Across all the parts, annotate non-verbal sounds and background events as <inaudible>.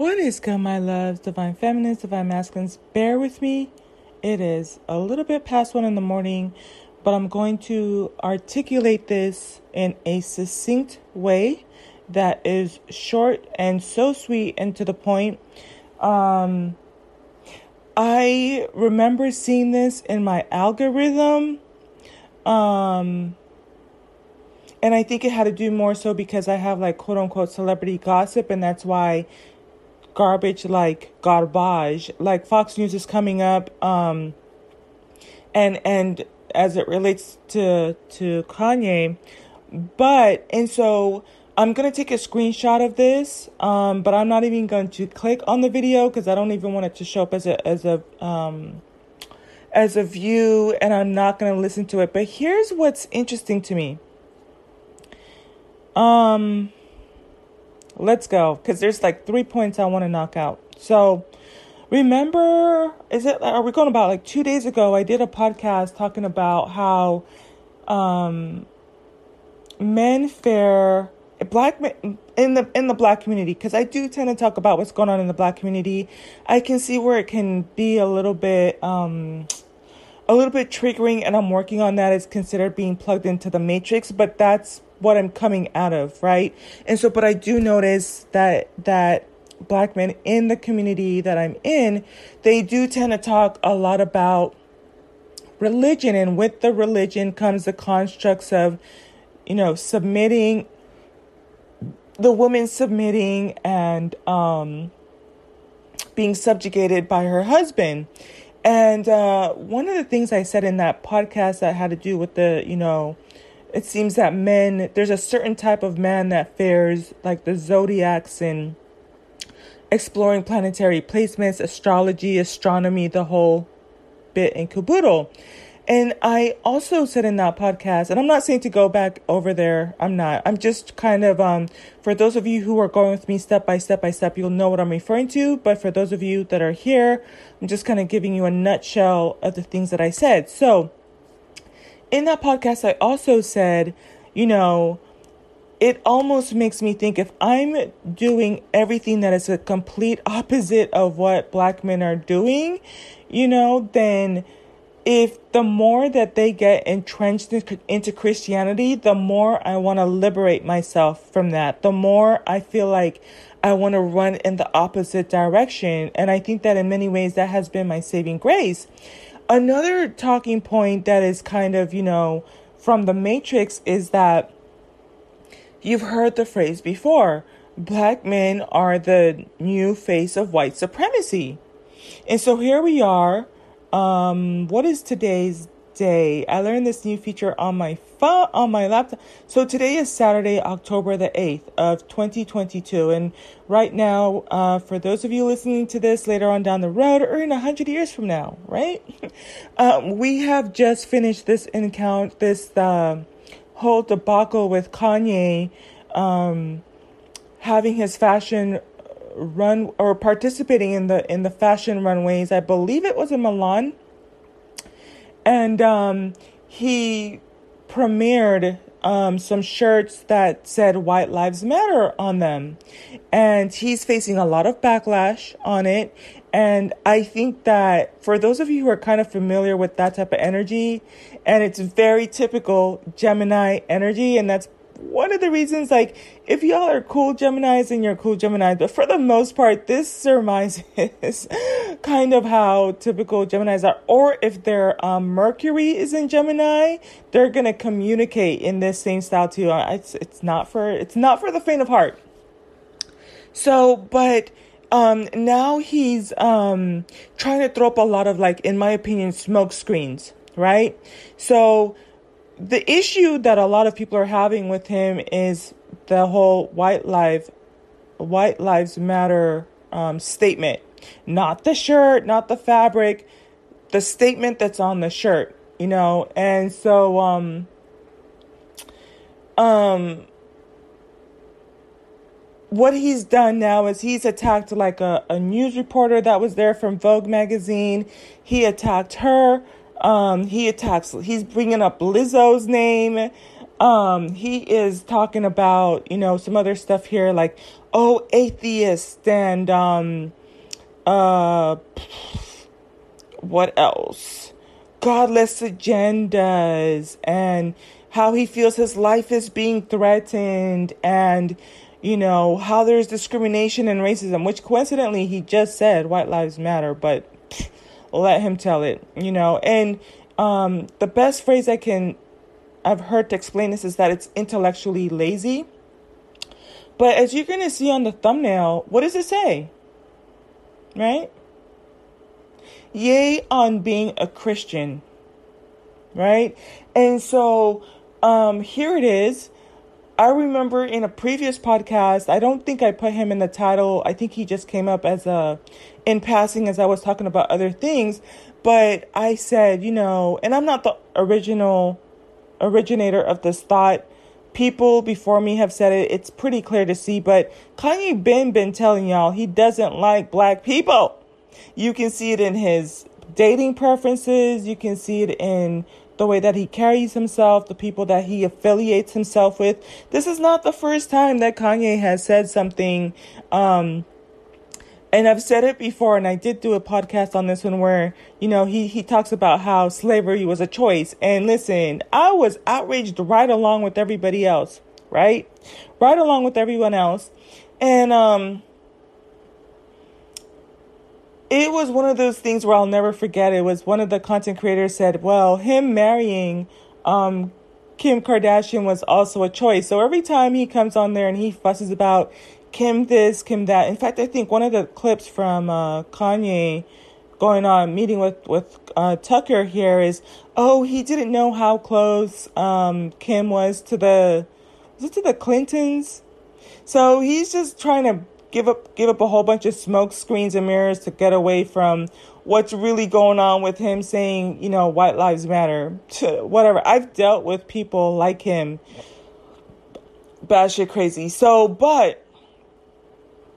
What is good, my loves, divine feminines, divine masculines? Bear with me. It is a little bit past one in the morning, but I'm going to articulate this in a succinct way that is short and so sweet and to the point. Um, I remember seeing this in my algorithm. Um, and I think it had to do more so because I have like quote unquote celebrity gossip, and that's why garbage like garbage like Fox News is coming up um and and as it relates to to Kanye but and so I'm to take a screenshot of this um but I'm not even going to click on the video cuz I don't even want it to show up as a as a um as a view and I'm not to listen to it. But here's what's interesting to me. Um Let's go. Because there's like three points I want to knock out. So, remember, is it, are we going about like two days ago? I did a podcast talking about how um, men fare black men in the in the black community because I do tend to talk about what's going on in the black community. I can see where it can be a little bit um a little bit triggering and I'm working on that. It's considered being plugged into the matrix, but that's what I'm coming out of, right? And so, but I do notice that, that black men in the community that I'm in, they do tend to talk a lot about religion. And with the religion comes the constructs of, you know, submitting, the woman submitting and, um, being subjugated by her husband. And uh, one of the things I said in that podcast that had to do with the, you know, it seems that men, there's a certain type of man that fares like the zodiacs and exploring planetary placements, astrology, astronomy, the whole bit and caboodle. And I also said in that podcast, and I'm not saying to go back over there. I'm not. I'm just kind of um for those of you who are going with me step by step by step, you'll know what I'm referring to. But for those of you that are here, I'm just kind of giving you a nutshell of the things that I said. So in that podcast, I also said, you know, it almost makes me think if I'm doing everything that is a complete <laughs> opposite of what black men are doing, you know, then if the more that they get entrenched into Christianity, the more I want to liberate myself from that. The more I feel like I want to run in the opposite direction. And I think that in many ways that has been my saving grace. Another talking point that is kind of, you know, from the Matrix is that you've heard the phrase before black men are the new face of white supremacy. And so here we are. Um, what is today's day. I learned this new feature on my phone, on my laptop. So today is Saturday, October the 8th of 2022. And right now, uh, for those of you listening to this later on down the road or in a hundred years from now, right? <laughs> um, we have just finished this encounter, this, uh, whole debacle with Kanye, um, having his fashion run or participating in the in the fashion runways. I believe it was in Milan and um, he premiered um, some shirts that said White Lives Matter on them. And he's facing a lot of backlash on it. And I think that for those of you who are kind of familiar with that type of energy, and it's very typical Gemini energy, and that's one of the reasons, like, if y'all are cool Geminis and you're cool Geminis, but for the most part, this surmises <laughs> kind of how typical Geminis are. Or if their um, Mercury is in Gemini, they're gonna communicate in this same style too. It's it's not for it's not for the faint of heart. So, but um, now he's um trying to throw up a lot of like, in my opinion, smoke screens, right? So the issue that a lot of people are having with him is the whole white life white lives matter um, statement. Not the shirt not the fabric the statement that's on the shirt you know? And so um um what he's done now is he's attacked like a, a news reporter that was there from Vogue magazine. He attacked her um, he attacks, he's bringing up Lizzo's name. Um, he is talking about, you know, some other stuff here like, oh, atheist and um uh what else? Godless agendas and how he feels his life is being threatened and you know how there's discrimination and racism which coincidentally he just said white lives matter but let him tell it you know? And um, the best phrase i can i've heard to explain this is that it's intellectually lazy. But as you're going to see on the thumbnail what does it say? Right? Yay on being a christian. Right? And so um, here it is. I remember in a previous podcast, I don't think I put him in the title. I think he just came up as a in passing as I was talking about other things, but I said, you know, and I'm not the original originator of this thought. People before me have said it. It's pretty clear to see, but Kanye been been telling y'all he doesn't like black people. You can see it in his dating preferences. You can see it in the way that he carries himself, the people that he affiliates himself with. This is not the first time that Kanye has said something. Um, and I've said it before, and I did do a podcast on this one where, you know, he, he talks about how slavery was a choice. And listen, I was outraged right along with everybody else, right? Right along with everyone else. And, um, it was one of those things where I'll never forget. It was one of the content creators said, well, him marrying um, Kim Kardashian was also a choice. So every time he comes on there and he fusses about Kim this, Kim that. In fact, I think one of the clips from uh, Kanye going on meeting with with uh, Tucker here is, oh, he didn't know how close um, Kim was to the was it to the Clintons. So he's just trying to give up give up a whole bunch of smoke screens and mirrors to get away from what's really going on with him saying, you know, white lives matter, whatever. I've dealt with people like him, bad shit crazy. So, but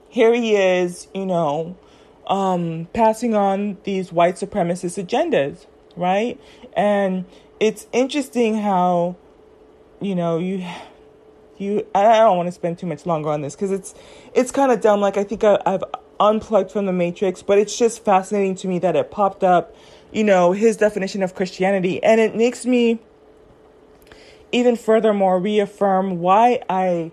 here he is, you know, um, passing on these white supremacist agendas, right? And it's interesting how, you know, you you I don't want to spend too much longer on this because it's it's kind of dumb. Like I think I, I've unplugged from the matrix, but it's just fascinating to me that it popped up. You know his definition of Christianity, and it makes me even furthermore reaffirm why I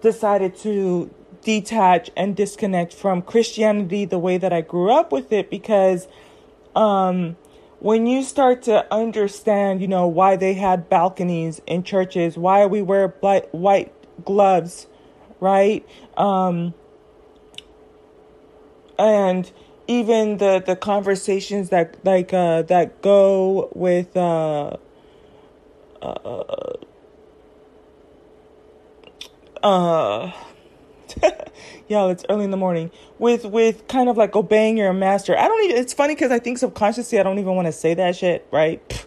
decided to detach and disconnect from Christianity the way that I grew up with it because um when you start to understand, you know, why they had balconies in churches, why we wear white, white gloves, right? Um, and even the the conversations that like uh, that go with uh, uh, uh <laughs> y'all it's early in the morning. With with kind of like obeying your master. I don't even it's funny because i think subconsciously i don't even want to say that shit right?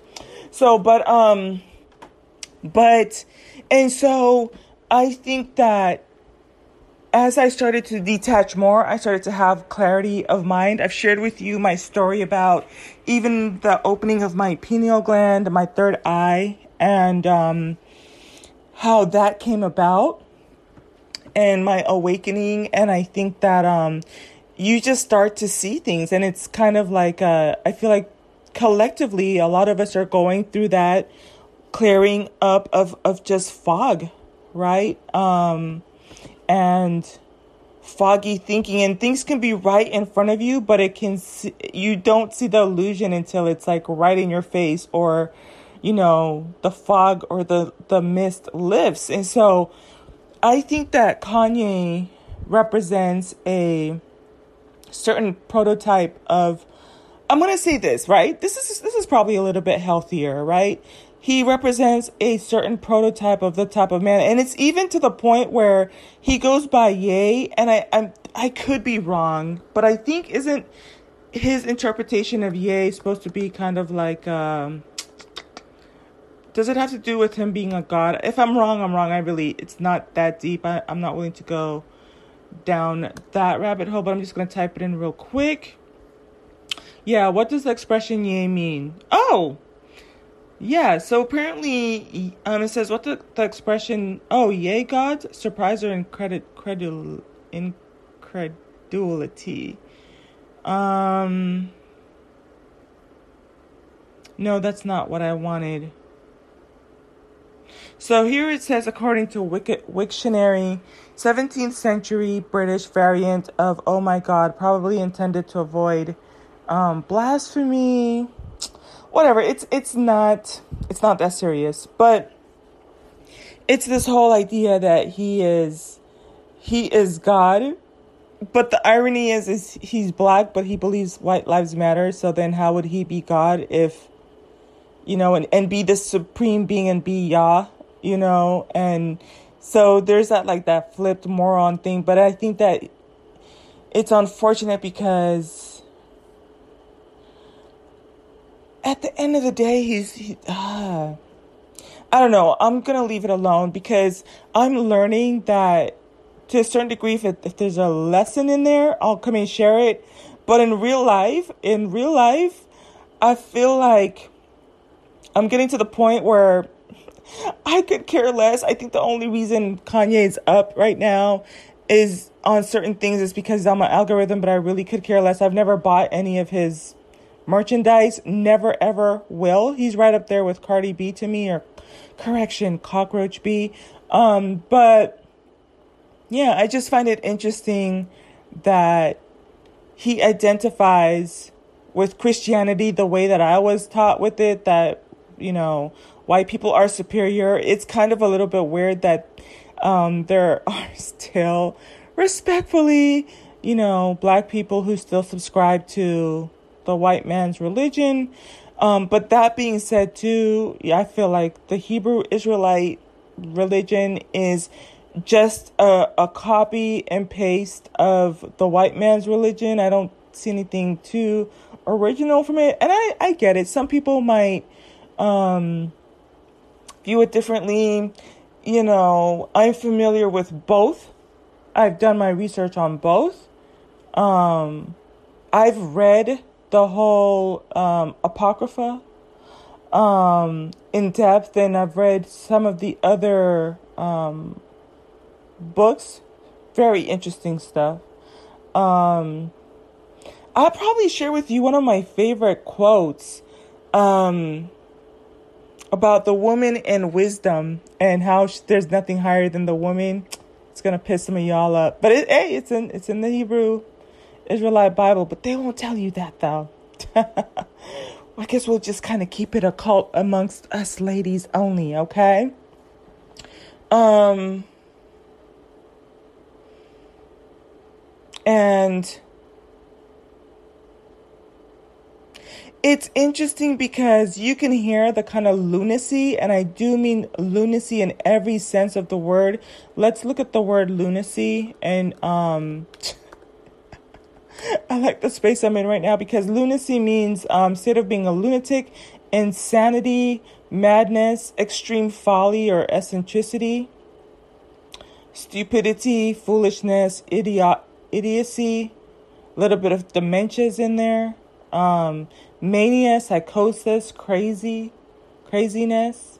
So but um but and so i think that as I started to detach more, I started to have clarity of mind. I've shared with you my story about even the opening of my pineal gland, my third eye, and um, how that came about and my awakening and I think that um you just start to see things and it's kind of like uh I feel like collectively a lot of us are going through that clearing up of of just fog, right? Um and foggy thinking and things can be right in front of you but it can see, you don't see the illusion until it's like right in your face or you know the fog or the the mist lifts and so I think that Kanye represents a certain prototype of I'm going to say this, right? This is this is probably a little bit healthier, right? He represents a certain prototype of the type of man and it's even to the point where he goes by Ye and I I'm I could be wrong, but I think isn't his interpretation of Ye supposed to be kind of like um does it have to do with him being a god? If I'm wrong, I'm wrong. I really, it's not that deep. I, I'm not willing to go down that rabbit hole, but I'm just going to type it in real quick. Yeah, what does the expression Ye mean? Oh, Yeah, so apparently, um, it says what the, the expression, oh, yay, God, surprise or incredul- credul- incredulity. Um, no, that's not what I wanted. So here it says, according to Wiktionary, 17th century British variant of "Oh my God," probably intended to avoid um, blasphemy. Whatever. It's it's not it's not that serious, but it's this whole idea that he is he is God. But the irony is, is he's black, but he believes white lives matter. So then, how would he be God if, you know, and, and be the supreme being and be Yah? You know, and so there's that like that flipped moron thing. But I think that it's unfortunate because at the end of the day, he's. He, uh, I don't know. I'm gonna leave it alone because I'm learning that to a certain degree, if, it, if there's a lesson in there, I'll come and share it. But in real life, in real life, I feel like I'm getting to the point where I could care less. I think the only reason Kanye is up right now is on certain things is because I'm an algorithm, but I really could care less. I've never bought any of his merchandise, never ever will. He's right up there with Cardi B to me, or correction, Cockroach B. Um, but yeah, I just find it interesting that he identifies with Christianity the way that I was taught with it, that, you know, white people are superior. It's kind of a little bit weird that um, there <laughs> are still, respectfully, you know, black people who still subscribe to the white man's religion. Um, but that being said, too, I feel like the Hebrew Israelite religion is just a, a copy and paste of the white man's religion. I don't see anything too original from it. And I, I get it. Some people might um, view it differently. You know, I'm familiar with both. I've done my research on both. Um, I've read the whole um, Apocrypha um, in depth, and I've read some of the other um, books. Very interesting stuff. Um, I'll probably share with you one of my favorite quotes. Um, about the woman and wisdom and how there's nothing higher than the woman. It's gonna piss some of y'all up, but it, hey, it's in it's in the Hebrew Israelite Bible, but they won't tell you that though. <laughs> I guess we'll just kind of keep it a cult amongst us ladies only, okay? Um, and it's interesting because you can hear the kind of lunacy, and I do mean lunacy in every sense of the word. Let's look at the word lunacy, and um, <laughs> I like the space I'm in right now because lunacy means um, state of being a lunatic, insanity, madness, extreme folly or eccentricity, stupidity, foolishness, idiot, idiocy, a little bit of dementia's in there. Um, mania, psychosis, crazy, craziness,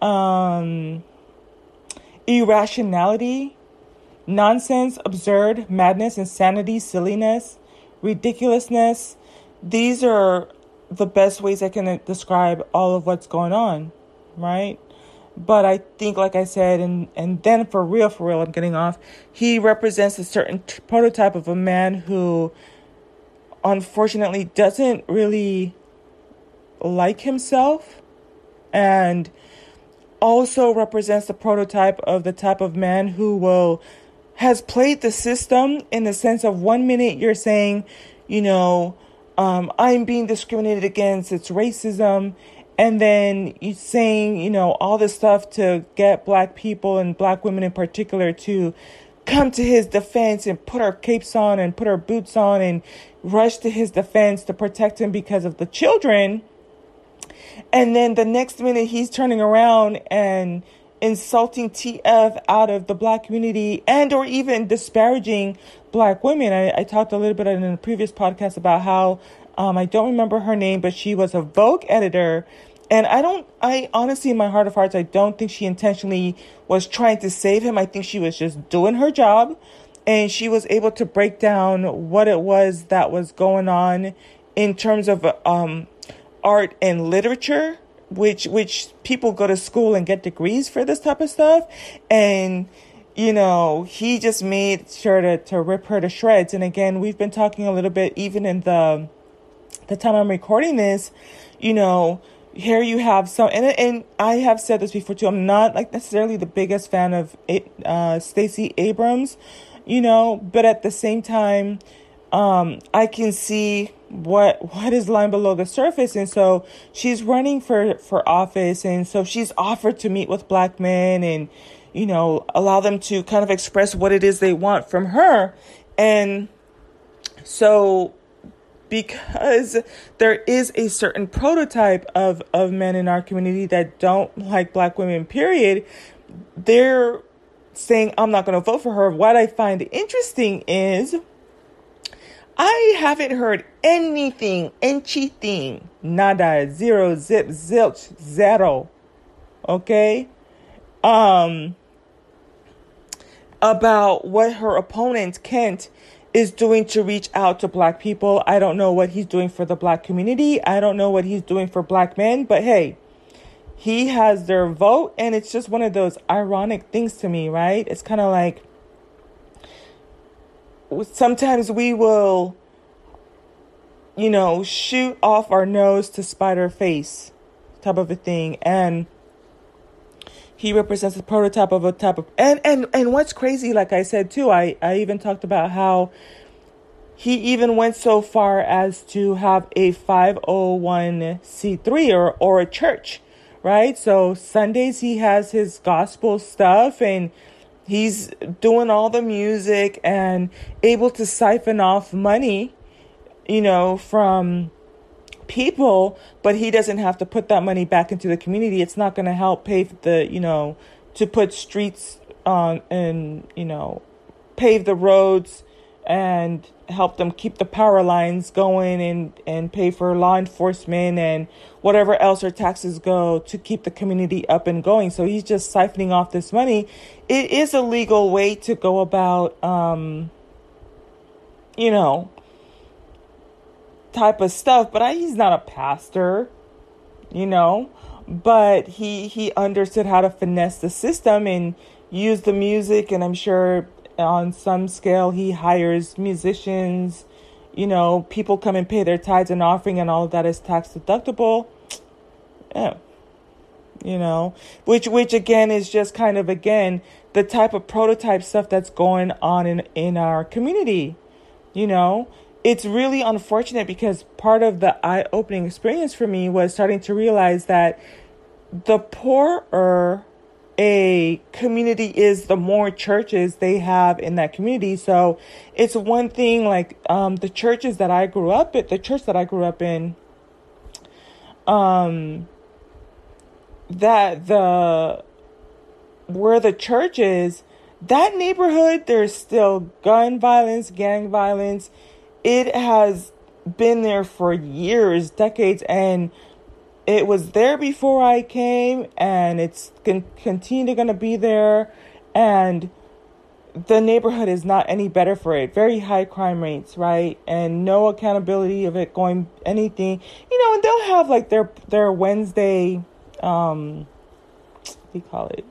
um, irrationality, nonsense, absurd, madness, insanity, silliness, ridiculousness. These are the best ways I can describe all of what's going on, right? But I think, like I said, and, and then for real, for real, I'm getting off. He represents a certain t- prototype of a man who unfortunately doesn't really like himself and also represents the prototype of the type of man who will has played the system in the sense of one minute you're saying, you know, um, I'm being discriminated against, it's racism, and then you saying, you know, all this stuff to get black people and black women in particular to come to his defense and put our capes on and put our boots on and rush to his defense to protect him because of the children. And then the next minute he's turning around and insulting TF out of the black community and or even disparaging black women. I, I talked a little bit in a previous podcast about how um, I don't remember her name, but she was a Vogue editor And I don't, I honestly, in my heart of hearts, I don't think she intentionally was trying to save him. I think she was just doing her job and she was able to break down what it was that was going on in terms of um, art and literature, which which people go to school and get degrees for this type of stuff, and you know he just made sure to to rip her to shreds. And again, we've been talking a little bit even in the the time I'm recording this, you know. Here you have some, and and I have said this before too. I'm not like necessarily the biggest fan of uh, Stacey Abrams, you know, but at the same time, um, I can see what what is lying below the surface and so she's running for for office and so she's offered to meet with black men and you know allow them to kind of express what it is they want from her and so because there is a certain prototype of of men in our community that don't like black women period they're saying i'm not going to vote for her what i find interesting is I haven't heard anything, anything, nada, zero, zip, zilch, zero. Okay? Um, about what her opponent, Kemp, is doing to reach out to black people. I don't know what he's doing for the black community. I don't know what he's doing for black men, but hey, he has their vote, and it's just one of those ironic things to me, right? It's kind of like, sometimes we will, you know, shoot off our nose to spite our face type of a thing. And he represents the prototype of a type of and and and what's crazy, like I said too, I I even talked about how he even went so far as to have a 501c3 or or a church, right? So Sundays he has his gospel stuff and he's doing all the music and able to siphon off money, you know, from people, but he doesn't have to put that money back into the community. It's not going to help pave the, you know, to put streets on and, you know, pave the roads and help them keep the power lines going and, and pay for law enforcement and whatever else their taxes go to keep the community up and going. So he's just siphoning off this money. It is a legal way to go about, um, you know, type of stuff, but I, he's not a pastor, you know, but he, he understood how to finesse the system and use the music. And I'm sure on some scale he hires musicians you know people come and pay their tithes and offering and all of that is tax deductible. <tsk> Yeah. You know? Which which again is just kind of again the type of prototype stuff that's going on in in our community you know it's really unfortunate because part of the eye-opening experience for me was starting to realize that the poorer a community is, the more churches they have in that community. So it's one thing like um, the churches that I grew up at, the church that I grew up in, um, that the where the church is, that neighborhood, there's still gun violence, gang violence. It has been there for years, decades, and it was there before I came and it's con- going to be there and the neighborhood is not any better for it. Very high crime rates right? And no accountability of it going anything. You know and they'll have like their their Wednesday um what do you call it?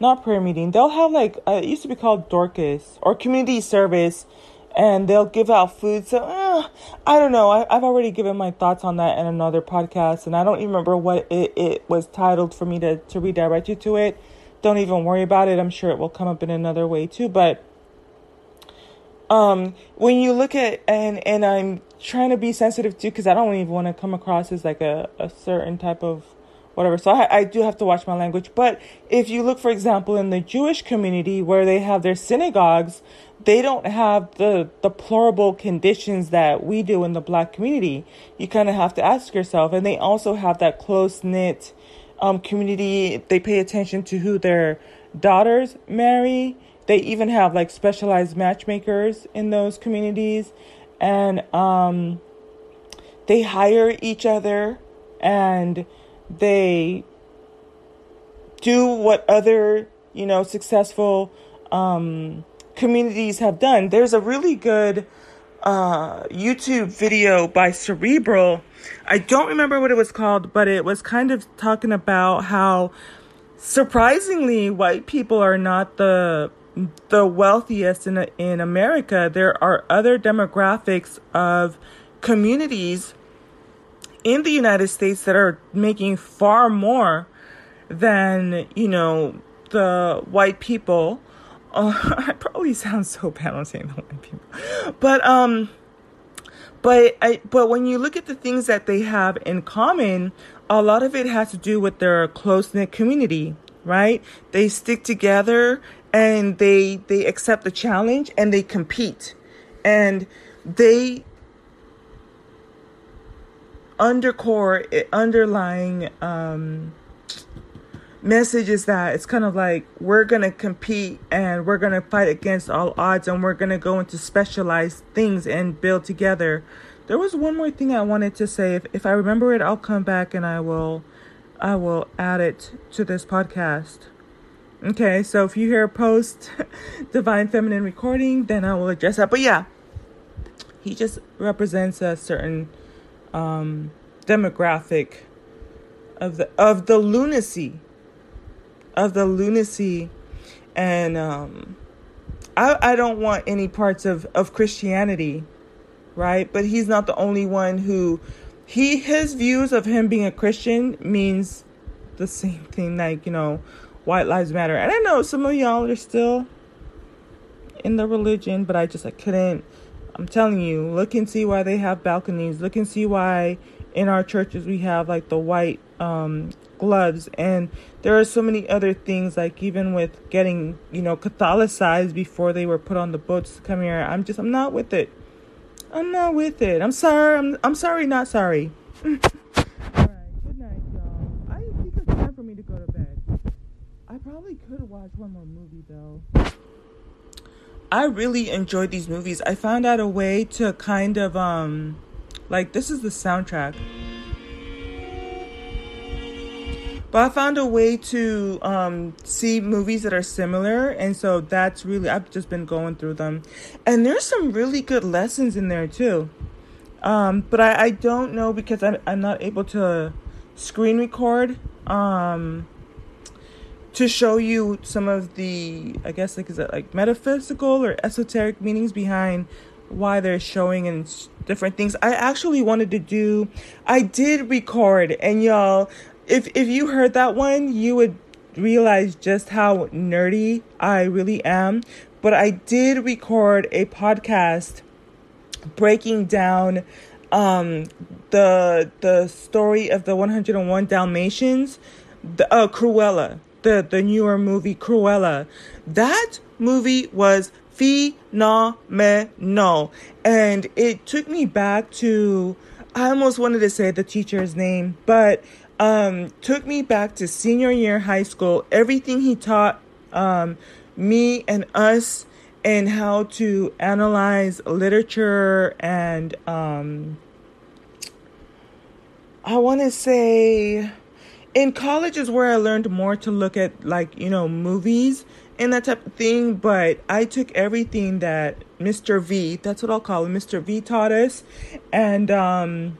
Not prayer meeting. They'll have like uh, it used to be called Dorcas or community service and they'll give out food. So uh, I don't know. I, have already given my thoughts on that in another podcast, and I don't even remember what it, it was titled for me to, to redirect you to it. Don't even worry about it. I'm sure it will come up in another way too. But um, when you look at and and I'm trying to be sensitive too, because I don't even want to come across as like a, a certain type of whatever. So I, I do have to watch my language. But if you look, for example, in the Jewish community where they have their synagogues, they don't have the deplorable conditions that we do in the black community. You kind of have to ask yourself. And they also have that close knit um, community. They pay attention to who their daughters marry. They even have like specialized matchmakers in those communities. And um, they hire each other and they do what other, you know, successful um, communities have done. There's a really good uh, YouTube video by Cerebral. I don't remember what it was called, but it was kind of talking about how surprisingly white people are not the the wealthiest in in America. There are other demographics of communities in the United States that are making far more than, you know, the white people. Uh, <laughs> I probably sound so bad on saying the white people. But um but I but when you look at the things that they have in common, a lot of it has to do with their close-knit community, right? They stick together and they they accept the challenge and they compete. And they undercore underlying um, message is that it's kind of like we're gonna compete and we're gonna fight against all odds and we're gonna go into specialized things and build together. There was one more thing I wanted to say. If if I remember it, I'll come back and I will I will add it to this podcast. Okay, so if you hear a post <laughs> divine feminine recording, then I will address that. But yeah, he just represents a certain um, demographic of the of the lunacy of the lunacy and um, I, I don't want any parts of, of Christianity, right? But he's not the only one who he his views of him being a Christian means the same thing like, you know, white lives matter. And I know some of y'all are still in the religion, but I just I couldn't I'm telling you, look and see why they have balconies. Look and see why in our churches we have like the white um, gloves. And there are so many other things, like even with getting, you know, Catholicized before they were put on the boats to come here. I'm just, I'm not with it. I'm not with it. I'm sorry. I'm, I'm sorry, not sorry. <laughs> All right. Good night, y'all. I think it's time for me to go to bed. I probably could watch one more movie though. I really enjoyed these movies. I found out a way to kind of um like this is the soundtrack. But I found a way to um, see movies that are similar, and so that's really I've just been going through them, and there's some really good lessons in there too. Um, but I, I don't know because I'm I'm not able to screen record. Um, to show you some of the i guess like is it like metaphysical or esoteric meanings behind why they're showing and different things i actually wanted to do i did record and y'all if if you heard that one you would realize just how nerdy i really am but i did record a podcast breaking down um the the story of the 101 dalmatians the uh cruella the the newer movie Cruella. That movie was phenomenal, and it took me back to. I almost wanted to say the teacher's name, but um, took me back to senior year high school. Everything he taught um, me and us and how to analyze literature and um, I want to say in college is where I learned more to look at like, you know, movies and that type of thing. But I took everything that Mr. V, that's what I'll call him, Mr. V taught us. And um,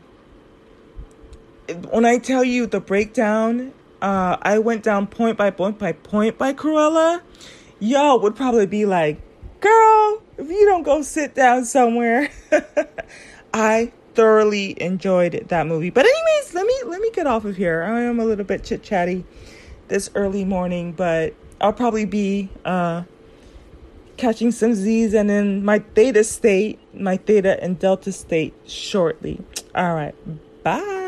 when I tell you the breakdown, uh, I went down point by point by point by Cruella. Y'all would probably be like, girl, if you don't go sit down somewhere. <laughs> I thoroughly enjoyed that movie. But anyways, let me let me get off of here. I am a little bit chit chatty this early morning, but I'll probably be uh, catching some Z's and in my theta state, my theta and delta state shortly. All right, bye.